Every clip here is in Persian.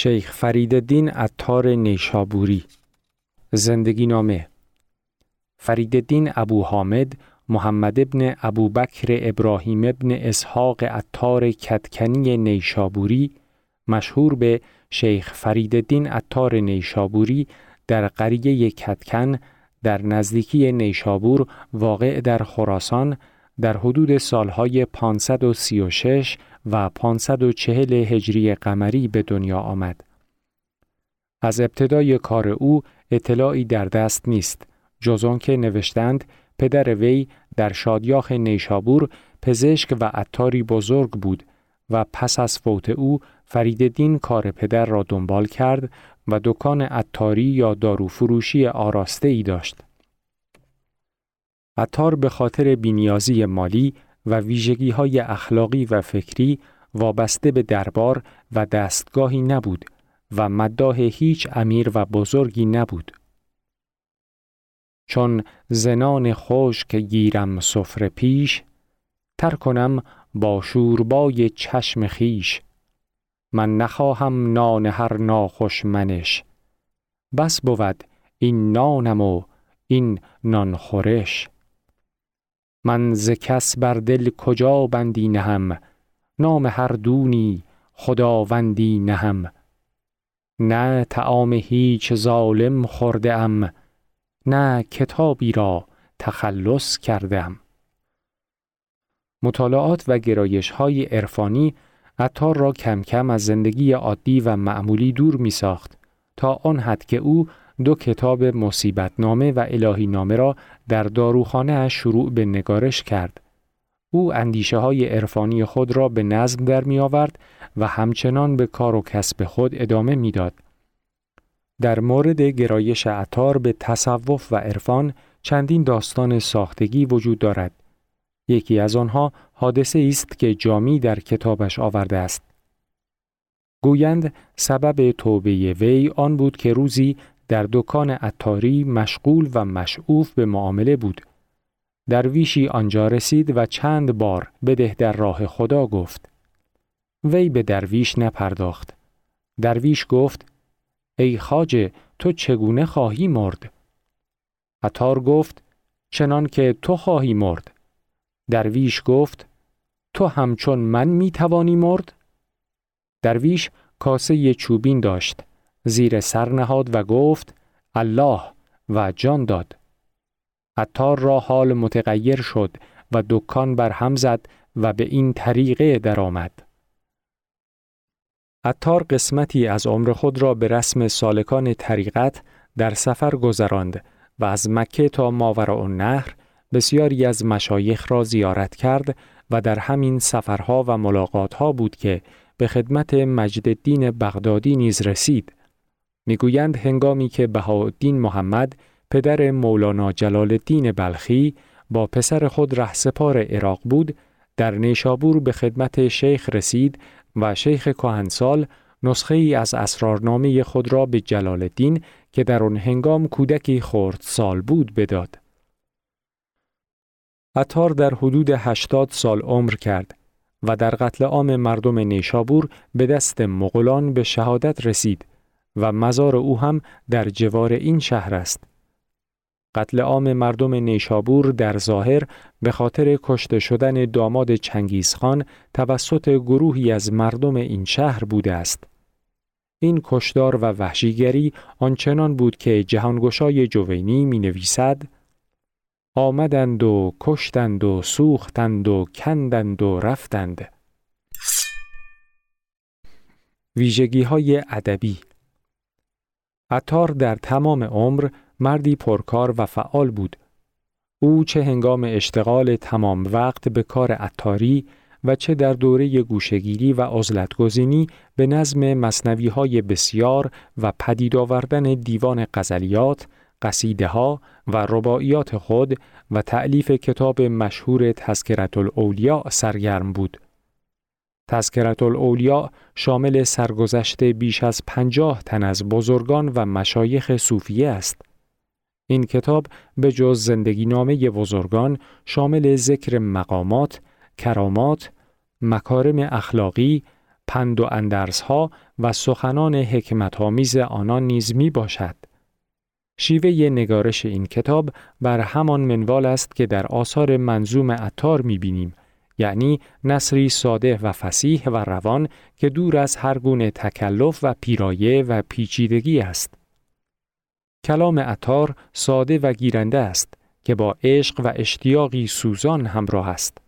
شیخ فریدالدین عطار نیشابوری. زندگی نامه. فریدالدین ابو حامد محمد ابن ابو بکر ابراهیم ابن اسحاق عطار کتکنی نیشابوری مشهور به شیخ فریدالدین عطار نیشابوری در قریه کتکن در نزدیکی نیشابور واقع در خراسان در حدود سالهای 536 و 540 هجری قمری به دنیا آمد. از ابتدای کار او اطلاعی در دست نیست جز که نوشتند پدر وی در شادیاخ نیشابور پزشک و عطاری بزرگ بود و پس از فوت او فریددین کار پدر را دنبال کرد و دکان عطاری یا داروفروشی آراسته ای داشت. عطار به خاطر بینیازی مالی و ویژگی های اخلاقی و فکری وابسته به دربار و دستگاهی نبود و مداه هیچ امیر و بزرگی نبود. چون زنان که گیرم سفره پیش تر کنم با شوربای چشم خیش من نخواهم نان هر ناخوش منش بس بود این نانم و این نان خورش. من ز کس بر دل کجا بندی نهم؟ نام هر دونی خداوندی نهم. نه تعام هیچ ظالم خورده ام نه کتابی را تخلص کردم مطالعات و گرایش های عرفانی عطار را کم کم از زندگی عادی و معمولی دور می ساخت تا آن حد که او دو کتاب مصیبت نامه و الهی نامه را در داروخانه شروع به نگارش کرد. او اندیشه های عرفانی خود را به نظم در می آورد و همچنان به کار و کسب خود ادامه می‌داد. در مورد گرایش عطار به تصوف و عرفان چندین داستان ساختگی وجود دارد. یکی از آنها حادثه است که جامی در کتابش آورده است. گویند سبب توبه وی آن بود که روزی در دکان عطاری مشغول و مشعوف به معامله بود. درویشی آنجا رسید و چند بار بده در راه خدا گفت. وی به درویش نپرداخت. درویش گفت ای خاجه تو چگونه خواهی مرد؟ عطار گفت چنان که تو خواهی مرد. درویش گفت تو همچون من می توانی مرد؟ درویش کاسه چوبین داشت. زیر سر نهاد و گفت الله و جان داد. عطار را حال متغیر شد و دکان بر هم زد و به این طریقه درآمد. عطار قسمتی از عمر خود را به رسم سالکان طریقت در سفر گذراند و از مکه تا ماورا نهر بسیاری از مشایخ را زیارت کرد و در همین سفرها و ملاقاتها بود که به خدمت مجد الدین بغدادی نیز رسید. می‌گویند هنگامی که بهاءالدین محمد پدر مولانا جلال الدین بلخی با پسر خود رهسپار عراق بود در نیشابور به خدمت شیخ رسید و شیخ کهنسال نسخه ای از اسرارنامه خود را به جلال الدین که در آن هنگام کودکی خورد سال بود بداد. عطار در حدود هشتاد سال عمر کرد و در قتل عام مردم نیشابور به دست مغولان به شهادت رسید و مزار او هم در جوار این شهر است. قتل عام مردم نیشابور در ظاهر به خاطر کشته شدن داماد چنگیزخان توسط گروهی از مردم این شهر بوده است. این کشدار و وحشیگری آنچنان بود که جهانگشای جوینی می نویسد آمدند و کشتند و سوختند و کندند و رفتند. ویژگی های ادبی عطار در تمام عمر مردی پرکار و فعال بود. او چه هنگام اشتغال تمام وقت به کار عطاری و چه در دوره گوشگیری و عزلتگزینی به نظم مصنوی های بسیار و پدید آوردن دیوان غزلیات، قصیده ها و رباعیات خود و تعلیف کتاب مشهور تذکرت الاولیاء سرگرم بود. تذکرت الاولیاء شامل سرگذشت بیش از پنجاه تن از بزرگان و مشایخ صوفیه است. این کتاب به جز زندگی نامه بزرگان شامل ذکر مقامات، کرامات، مکارم اخلاقی، پند و اندرزها و سخنان حکمت آنان نیز می باشد. شیوه نگارش این کتاب بر همان منوال است که در آثار منظوم عطار می بینیم یعنی نصری ساده و فسیح و روان که دور از هر گونه تکلف و پیرایه و پیچیدگی است. کلام عطار ساده و گیرنده است که با عشق و اشتیاقی سوزان همراه است.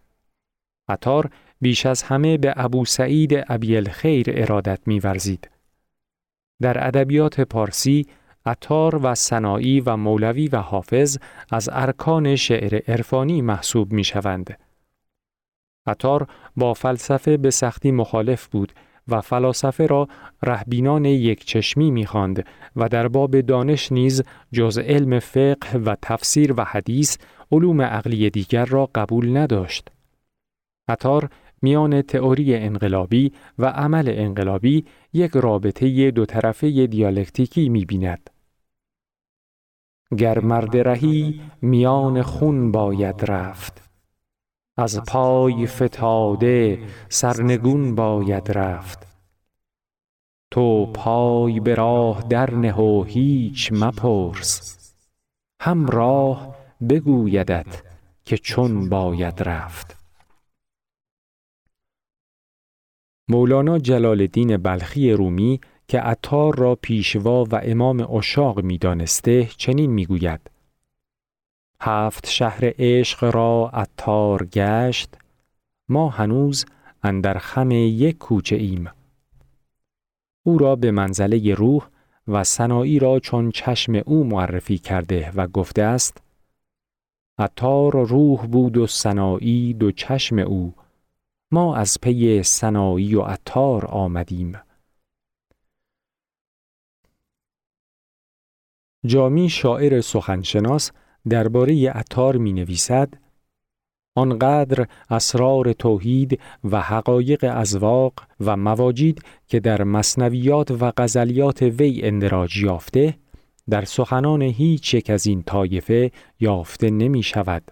عطار بیش از همه به ابو سعید ابی خیر ارادت می‌ورزید. در ادبیات پارسی عطار و سنایی و مولوی و حافظ از ارکان شعر عرفانی محسوب می شوند. عطار با فلسفه به سختی مخالف بود و فلاسفه را رهبینان یک چشمی می‌خواند و در باب دانش نیز جز علم فقه و تفسیر و حدیث علوم عقلی دیگر را قبول نداشت. عطار میان تئوری انقلابی و عمل انقلابی یک رابطه دو طرفه دیالکتیکی می بیند. گر مرد رهی میان خون باید رفت از پای فتاده سرنگون باید رفت. تو پای به راه در نه و هیچ مپرس. هم راه بگویدت که چون باید رفت. مولانا جلال الدین بلخی رومی که عطار را پیشوا و امام اشاق می‌دانسته چنین می‌گوید. هفت شهر عشق را عطار گشت ما هنوز اندر خم یک کوچه ایم. او را به منزله روح و سنایی را چون چشم او معرفی کرده و گفته است عطار روح بود و سنایی دو چشم او ما از پی سنایی و عطار آمدیم. جامی شاعر سخنشناس درباره عطار می نویسد آنقدر اسرار توحید و حقایق ازواق و مواجید که در مصنویات و غزلیات وی اندراج یافته در سخنان هیچ یک از این طایفه یافته نمی شود.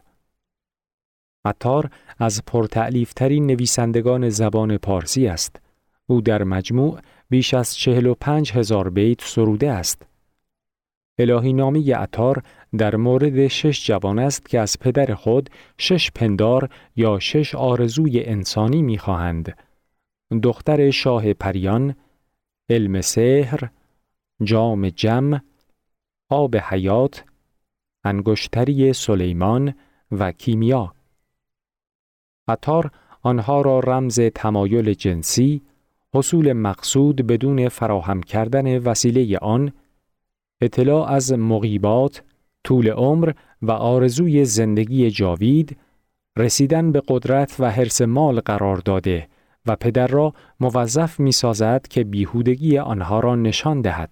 عطار از پرتعلیفترین نویسندگان زبان پارسی است. او در مجموع بیش از چهل و پنج هزار بیت سروده است. الهی نامی عطار در مورد شش جوان است که از پدر خود شش پندار یا شش آرزوی انسانی می‌خواهند. دختر شاه پریان، علم سحر، جام جم، آب حیات، انگشتری سلیمان و کیمیا. عطار آنها را رمز تمایل جنسی، حصول مقصود بدون فراهم کردن وسیله آن، اطلاع از مغیبات، طول عمر و آرزوی زندگی جاوید، رسیدن به قدرت و حرس مال قرار داده و پدر را موظف می سازد که بیهودگی آنها را نشان دهد.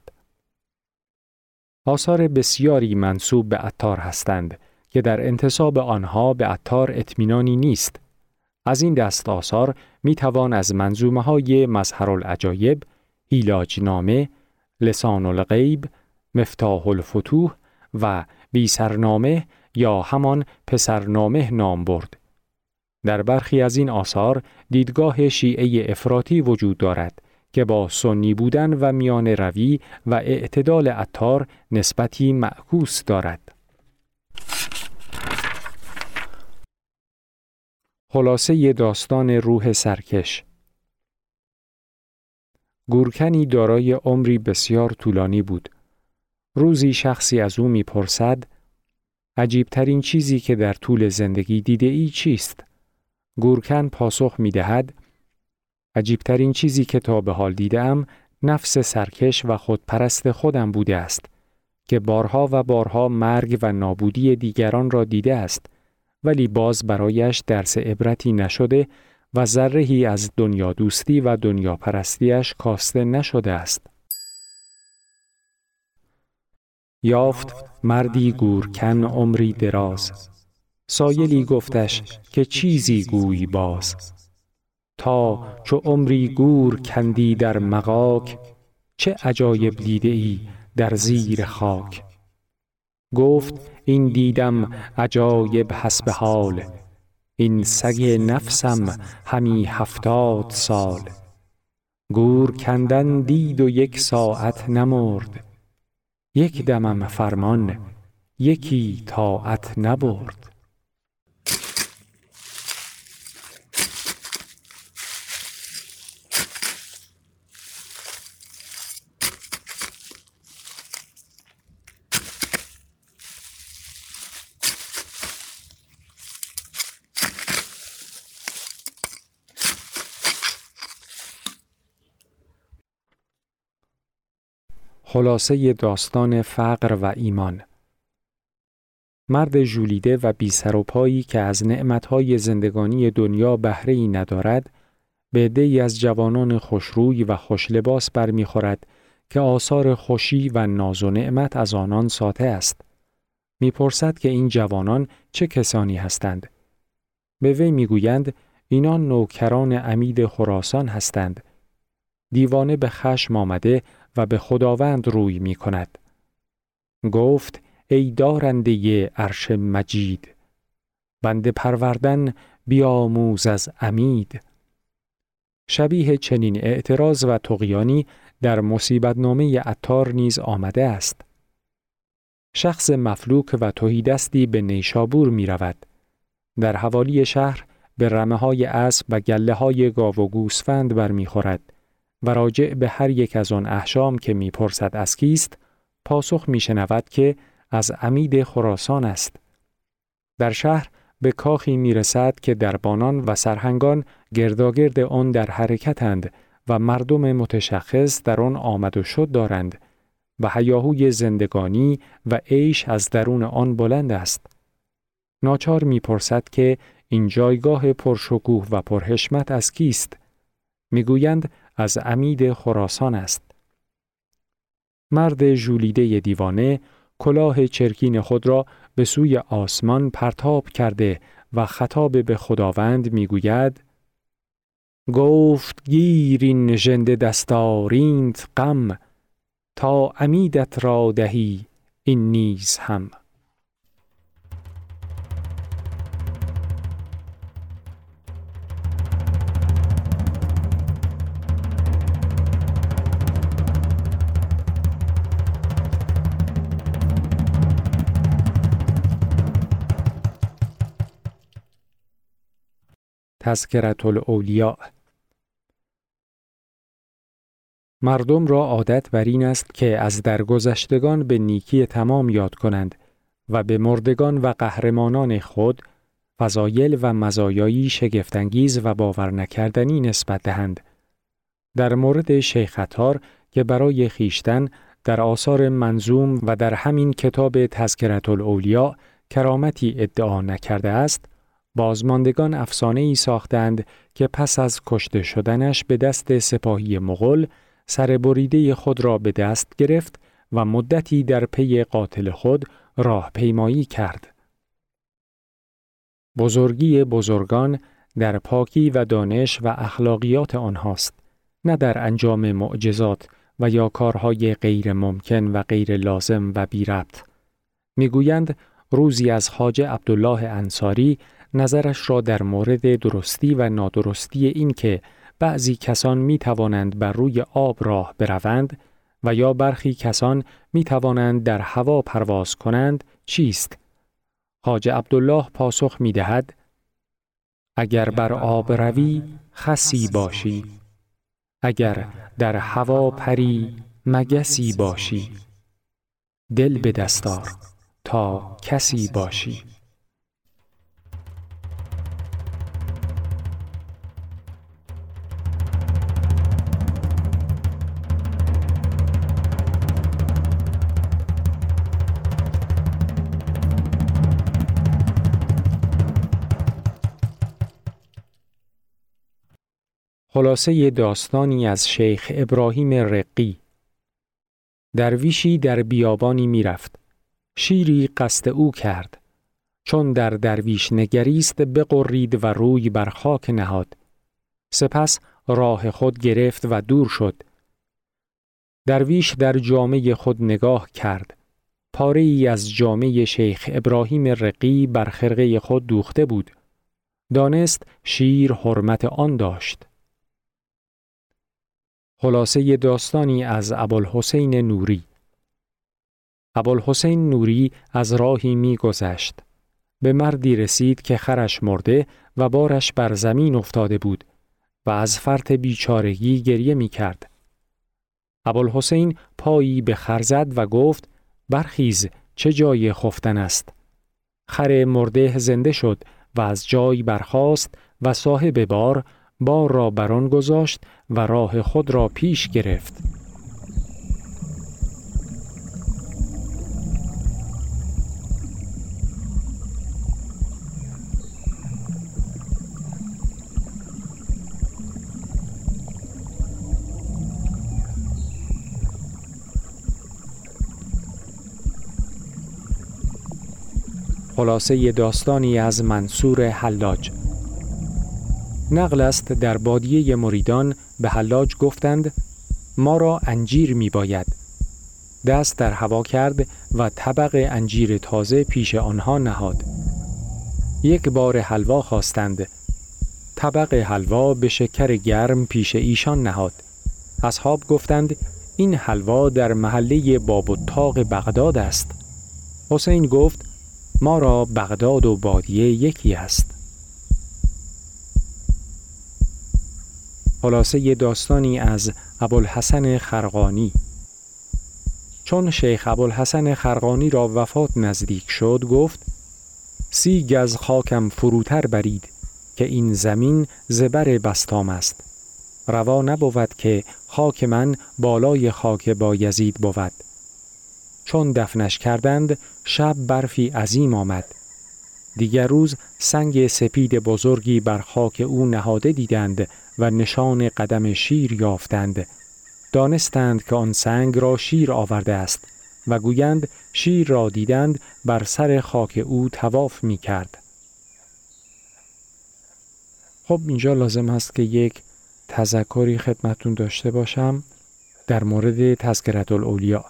آثار بسیاری منصوب به عطار هستند که در انتصاب آنها به عطار اطمینانی نیست. از این دست آثار می توان از منظومه های مظهر العجایب، هیلاج نامه، لسان الغیب، مفتاح الفتوح و بیسرنامه یا همان پسرنامه نام برد. در برخی از این آثار دیدگاه شیعه افراطی وجود دارد که با سنی بودن و میان روی و اعتدال عطار نسبتی معکوس دارد. خلاصه داستان روح سرکش گورکنی دارای عمری بسیار طولانی بود روزی شخصی از او می‌پرسد عجیبترین چیزی که در طول زندگی دیده ای چیست؟ گورکن پاسخ می دهد عجیبترین چیزی که تا به حال دیدم نفس سرکش و خودپرست خودم بوده است که بارها و بارها مرگ و نابودی دیگران را دیده است ولی باز برایش درس عبرتی نشده و ذرهی از دنیا دوستی و دنیا پرستیش کاسته نشده است. یافت مردی گورکن عمری دراز. سایلی گفتش که چیزی گوی باز. تا چو عمری گور کندی در مقاک چه عجایب دیده ای در زیر خاک. گفت این دیدم عجایب حسب حال این سگ نفسم همی هفتاد سال. گور کندن دید و یک ساعت نمرد. یک دمم فرمان یکی طاعت نبرد. خلاصه داستان فقر و ایمان مرد ژولیده و بی سر و پایی که از نعمتهای زندگانی دنیا بهره ای ندارد به دی از جوانان خوشروی و خوشلباس برمیخورد که آثار خوشی و ناز و نعمت از آنان ساته است. می‌پرسد که این جوانان چه کسانی هستند؟ به وی می‌گویند اینان نوکران امید خراسان هستند. دیوانه به خشم آمده و به خداوند روی می کند. گفت ای دارنده عرش مجید بنده پروردن بیاموز از امید شبیه چنین اعتراض و تقیانی در نامه اتار نیز آمده است. شخص مفلوک و توهیدستی به نیشابور می رود. در حوالی شهر به رمه های اسب و گله های گاو و گوسفند برمیخورد و راجع به هر یک از آن احشام که می‌پرسد از کیست پاسخ میشنود که از امید خراسان است. در شهر به کاخی می‌رسد که دربانان و سرهنگان گرداگرد آن در حرکتند و مردم متشخص در آن آمد و شد دارند و هیاهوی زندگانی و عیش از درون آن بلند است. ناچار می‌پرسد که این جایگاه پرشکوه و پرحشمت از کیست؟ می‌گویند از امید خراسان است. مرد ژولیده دیوانه کلاه چرکین خود را به سوی آسمان پرتاب کرده و خطاب به خداوند می‌گوید گفت گیرین ژنده دستارینت غم تا امیدت را دهی این نیز هم تذکرت الاولیاء مردم را عادت بر این است که از درگذشتگان به نیکی تمام یاد کنند و به مردگان و قهرمانان خود فضایل و مزایایی شگفتانگیز و باور نکردنی نسبت دهند. در مورد شیخ که برای خیشتن در آثار منظوم و در همین کتاب تذکرت الاولیاء کرامتی ادعا نکرده است، بازماندگان افسانه ای ساختند که پس از کشته شدنش به دست سپاهی مغل سر بریده خود را به دست گرفت و مدتی در پی قاتل خود راه پیمایی کرد. بزرگی بزرگان در پاکی و دانش و اخلاقیات آنهاست نه در انجام معجزات و یا کارهای غیر ممکن و غیر لازم و بی ربط. می‌گویند روزی از حاج عبدالله انصاری نظرش را در مورد درستی و نادرستی این که بعضی کسان می توانند بر روی آب راه بروند و یا برخی کسان می توانند در هوا پرواز کنند چیست؟ حاج عبدالله پاسخ می دهد اگر بر آب روی خسی باشی. اگر در هوا پری مگسی باشی. دل به دستار تا کسی باشی. خلاصه داستانی از شیخ ابراهیم رقی. درویشی در بیابانی می‌رفت. شیری قصد او کرد. چون در درویش نگریست بقرید و روی بر خاک نهاد. سپس راه خود گرفت و دور شد. درویش در جامعه خود نگاه کرد. پاره ای از جامعه شیخ ابراهیم رقی بر خرقه خود دوخته بود. دانست شیر حرمت آن داشت. خلاصه داستانی از ابوالحسین نوری. ابوالحسین نوری از راهی میگذشت. به مردی رسید که خرش مرده و بارش بر زمین افتاده بود و از فرط بیچارگی گریه می کرد. ابوالحسین پایی به خر زد و گفت برخیز چه جای خفتن است؟ خر مرده زنده شد و از جای برخاست و صاحب بار بار را بران گذاشت و راه خود را پیش گرفت. خلاصه داستانی از منصور حلاج. نقل است در بادیه مریدان به حلاج گفتند ما را انجیر می باید دست در هوا کرد و طبق انجیر تازه پیش آنها نهاد. یک بار حلوا خواستند. طبق حلوا به شکر گرم پیش ایشان نهاد. اصحاب گفتند این حلوا در محله باب و تاق بغداد است. حسین گفت ما را بغداد و بادیه یکی است. خلاصه داستانی از ابوالحسن خرقانی. چون شیخ ابوالحسن خرقانی را وفات نزدیک شد گفت سی گز خاکم فروتر برید که این زمین زبر بستام است. روا نبود که خاک من بالای خاک با یزید بود. چون دفنش کردند شب برفی عظیم آمد. دیگر روز سنگ سپید بزرگی بر خاک او نهاده دیدند و نشان قدم شیر یافتند. دانستند که آن سنگ را شیر آورده است و گویند شیر را دیدند بر سر خاک او تواف می کرد. خب اینجا لازم است که یک تذکری خدمتون داشته باشم در مورد تذکرت الاولیا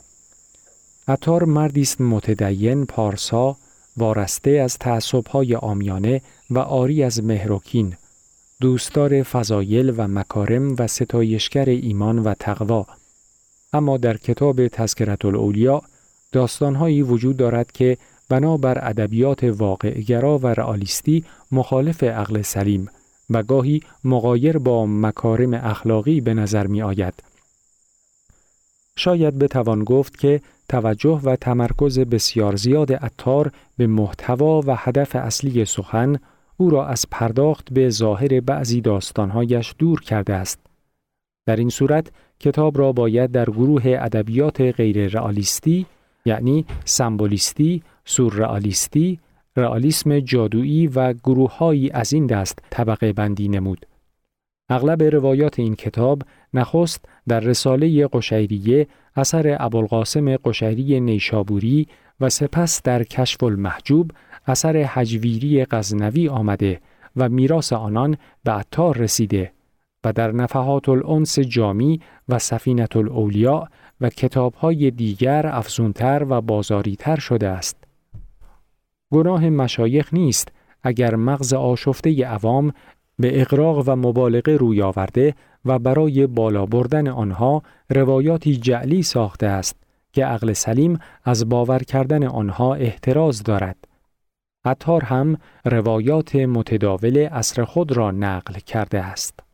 عطار مردی است متدین پارسا وارسته از تعصبهای آمیانه و آری از مهروکین دوستدار فضایل و مکارم و ستایشگر ایمان و تقوا اما در کتاب تذکرت الاولیا داستانهایی وجود دارد که بنابر ادبیات واقعگرا و رئالیستی مخالف عقل سلیم و گاهی مغایر با مکارم اخلاقی به نظر می آید. شاید بتوان گفت که توجه و تمرکز بسیار زیاد اتار به محتوا و هدف اصلی سخن او را از پرداخت به ظاهر بعضی داستانهایش دور کرده است. در این صورت کتاب را باید در گروه ادبیات غیر رئالیستی یعنی سمبولیستی، سورئالیستی، رئالیسم جادویی و گروههایی از این دست طبقه بندی نمود. اغلب روایات این کتاب نخست در رساله قشیریه اثر ابوالقاسم قشیری نیشابوری و سپس در کشف المحجوب اثر حجویری غزنوی آمده و میراث آنان به عطار رسیده و در نفحات الانس جامی و سفینت الاولیا و کتابهای دیگر افزونتر و بازاریتر شده است. گناه مشایخ نیست اگر مغز آشفته عوام به اقراق و مبالغه روی آورده و برای بالا بردن آنها روایاتی جعلی ساخته است که عقل سلیم از باور کردن آنها احتراز دارد. عطار هم روایات متداول اصر خود را نقل کرده است.